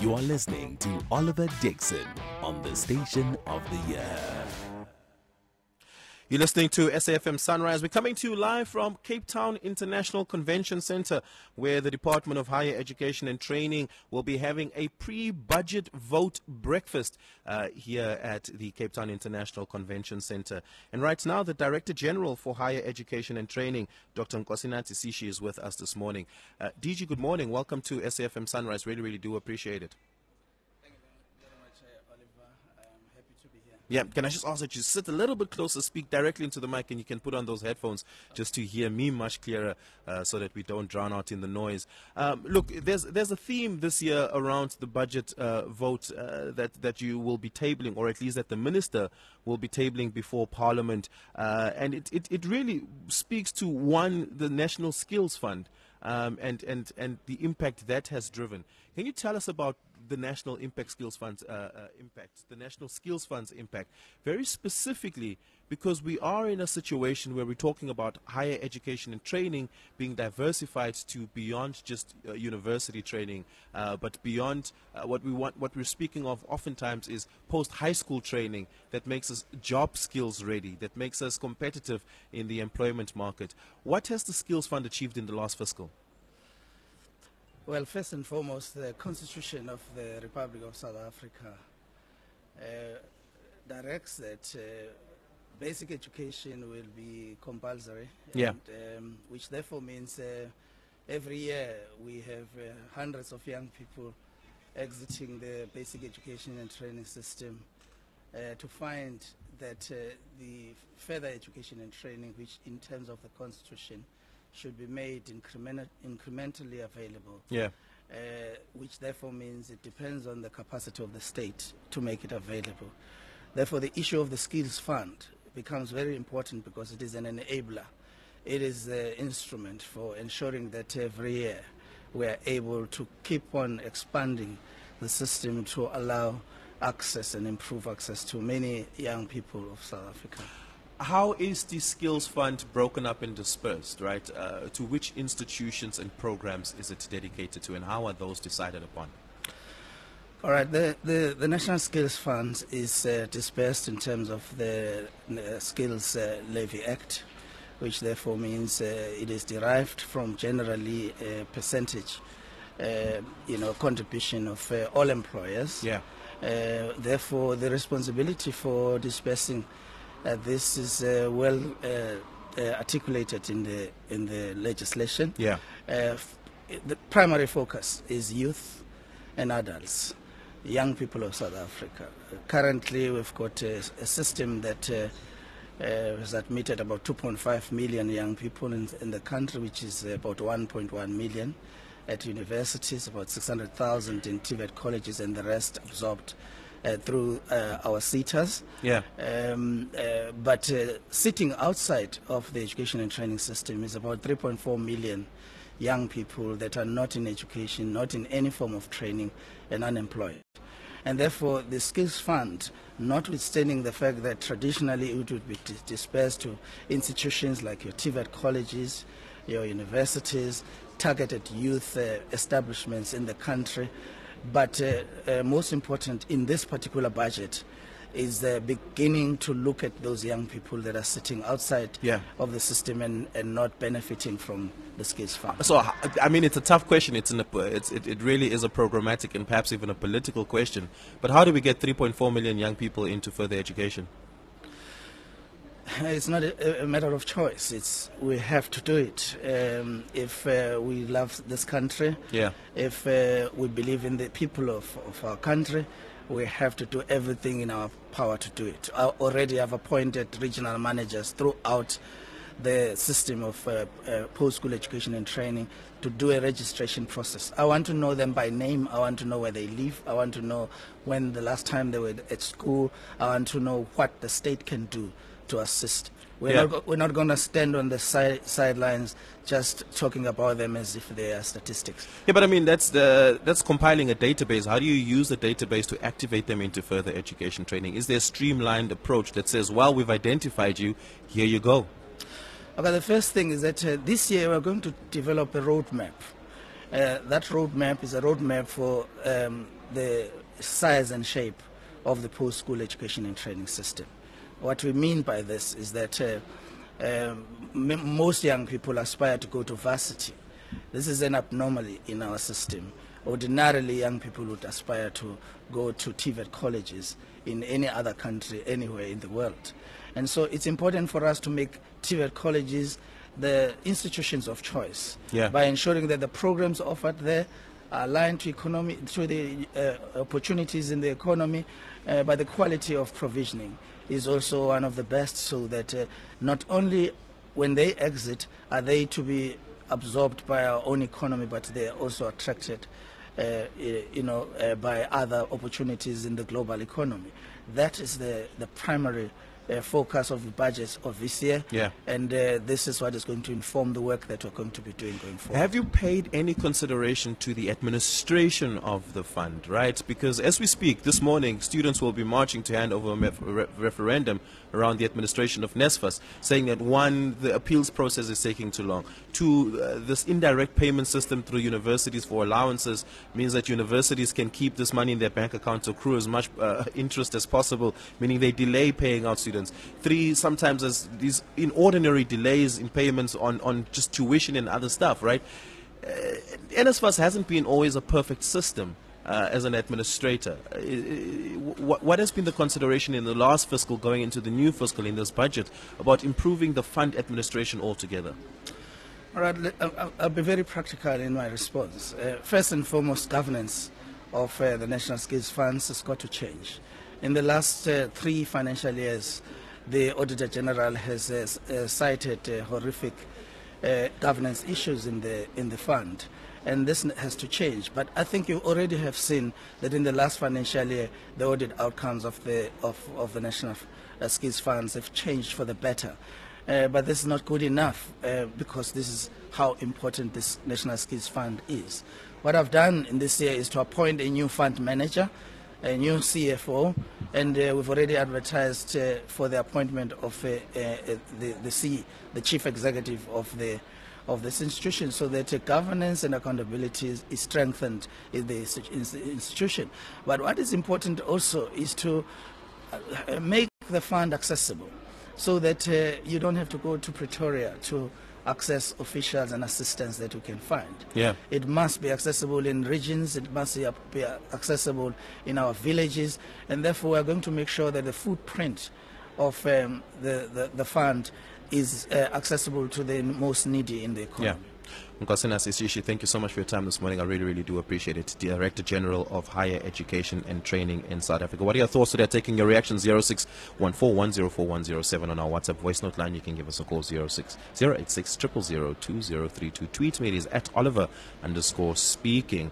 You are listening to Oliver Dixon on the Station of the Year. You're listening to SAFM Sunrise. We're coming to you live from Cape Town International Convention Center, where the Department of Higher Education and Training will be having a pre budget vote breakfast uh, here at the Cape Town International Convention Center. And right now, the Director General for Higher Education and Training, Dr. Nkosinathi Sishi, is with us this morning. Uh, DG, good morning. Welcome to SAFM Sunrise. Really, really do appreciate it. Yeah, can I just ask that you sit a little bit closer, speak directly into the mic, and you can put on those headphones just to hear me much clearer, uh, so that we don't drown out in the noise. Um, look, there's there's a theme this year around the budget uh, vote uh, that that you will be tabling, or at least that the minister will be tabling before Parliament, uh, and it, it it really speaks to one the National Skills Fund. Um, and, and, and the impact that has driven. Can you tell us about the National Impact Skills Fund's uh, uh, impact, the National Skills Fund's impact, very specifically because we are in a situation where we're talking about higher education and training being diversified to beyond just uh, university training, uh, but beyond uh, what we want. What we're speaking of oftentimes is post-high school training that makes us job skills ready, that makes us competitive in the employment market. What has the Skills Fund achieved in the last fiscal? Well, first and foremost, the Constitution of the Republic of South Africa uh, directs that uh, basic education will be compulsory. Yeah. And, um, which therefore means uh, every year we have uh, hundreds of young people exiting the basic education and training system uh, to find that uh, the further education and training, which in terms of the Constitution, should be made incremen- incrementally available. Yeah. Uh, which therefore means it depends on the capacity of the state to make it available. Therefore, the issue of the skills fund becomes very important because it is an enabler. It is the instrument for ensuring that every year we are able to keep on expanding the system to allow access and improve access to many young people of South Africa how is the skills fund broken up and dispersed right? Uh, to which institutions and programs is it dedicated to and how are those decided upon? All right the, the, the national skills fund is uh, dispersed in terms of the uh, skills uh, levy act which therefore means uh, it is derived from generally a percentage uh, you know contribution of all employers. Yeah. Therefore the responsibility for dispersing uh, this is uh, well uh, articulated in the in the legislation. Yeah. the primary focus is youth and adults, young people of South Africa. currently, we've got a, a system that uh, has admitted about 2.5 million young people in, in, the country, which is about 1.1 million at universities, about 600,000 in TVET colleges, and the rest absorbed uh, through uh, our SETAs. Yeah. Um, uh, but sitting outside of the education and training system is about 3.4 million young people that are not in education, not in any form of training, and unemployed. And therefore, the Skills Fund, notwithstanding the fact that traditionally it would be dispersed to institutions like your TVET colleges, your universities, targeted youth uh, establishments in the country, but uh, uh, most important in this particular budget is uh, beginning to look at those young people that are sitting outside yeah. of the system and, and not benefiting from the skills fund. So, I mean, it's a tough question. It's, a, it's it, it really is a programmatic and perhaps even a political question. But how do we get 3.4 million young people into further education? it's not a, a, matter of choice. It's we have to do it. Um, if uh, we love this country, yeah. If uh, we believe in the people of, of our country, we have to do everything in our power to do it. I already have appointed regional managers throughout the system of uh, uh, post-school education and training to do a registration process. I want to know them by name. I want to know where they live. I want to know when the last time they were at school. I want to know what the state can do to assist. We're yeah. not, we're not going to stand on the side, sidelines just talking about them as if they are statistics. Yeah, but I mean that's the that's compiling a database. How do you use the database to activate them into further education training? Is there a streamlined approach that says, "Well, we've identified you. Here you go"? Okay, the first thing is that uh, this year we're going to develop a roadmap. Uh, that roadmap is a roadmap for um, the size and shape of the post-school education and training system. What we mean by this is that uh, um, most young people aspire to go to varsity. This is an abnormality in our system. Ordinarily, young people would aspire to go to TVET colleges in any other country, anywhere in the world. And so it's important for us to make TVET colleges the institutions of choice yeah. by ensuring that the programs offered there are aligned to economy to the uh, opportunities in the economy uh, by the quality of provisioning is also one of the best so that uh, not only when they exit are they to be absorbed by our own economy but they are also attracted uh, you know uh, by other opportunities in the global economy. That is the the primary uh, focus of the budget of this year. Yeah. And uh, this is what is going to inform the work that we're going to be doing going forward. Have you paid any consideration to the administration of the fund, right? Because as we speak, this morning, students will be marching to hand over a re referendum around the administration of NSFAS, saying that one, the appeals process is taking too long. Two, uh, this indirect payment system through universities for allowances means that universities can keep this money in their bank account to accrue as much uh, interest as possible, meaning they delay paying out students students. Three, sometimes as these inordinary delays in payments on, on just tuition and other stuff, right? Uh, NSFAS hasn't been always a perfect system. Uh, as an administrator. Uh, uh what, what, has been the consideration in the last fiscal going into the new fiscal in this budget about improving the fund administration altogether? All right, I'll, I'll be very practical in my response. Uh, first and foremost, governance of uh, the National Skills Funds has got to change. In the last uh, three financial years, the Auditor General has uh, uh cited uh, horrific uh, governance issues in the in the fund, and this has to change. But I think you already have seen that in the last financial year, the audit outcomes of the of, of the national skills funds have changed for the better. Uh, but this is not good enough uh, because this is how important this National Skills Fund is. What I've done in this year is to appoint a new fund manager a new CFO, and uh, we've already advertised uh, for the appointment of uh, uh, uh the the, C, the chief executive of the of this institution, so that uh, governance and accountability is, is strengthened in the institution. But what is important also is to make the fund accessible, so that you don't have to go to Pretoria to access officials and assistants that we can find. Yeah. It must be accessible in regions, it must be accessible in our villages, and therefore we're going to make sure that the footprint of um, the, the, the, fund is uh, accessible to the most needy in the economy. Yeah. Nkosina Sishishi, thank you so much for your time this morning. I really, really do appreciate it. Director General of Higher Education and Training in South Africa. What are your thoughts today? Taking your reaction 0614104107 on our WhatsApp voice note line. You can give us a call 06 086 Tweet me it is at Oliver underscore speaking.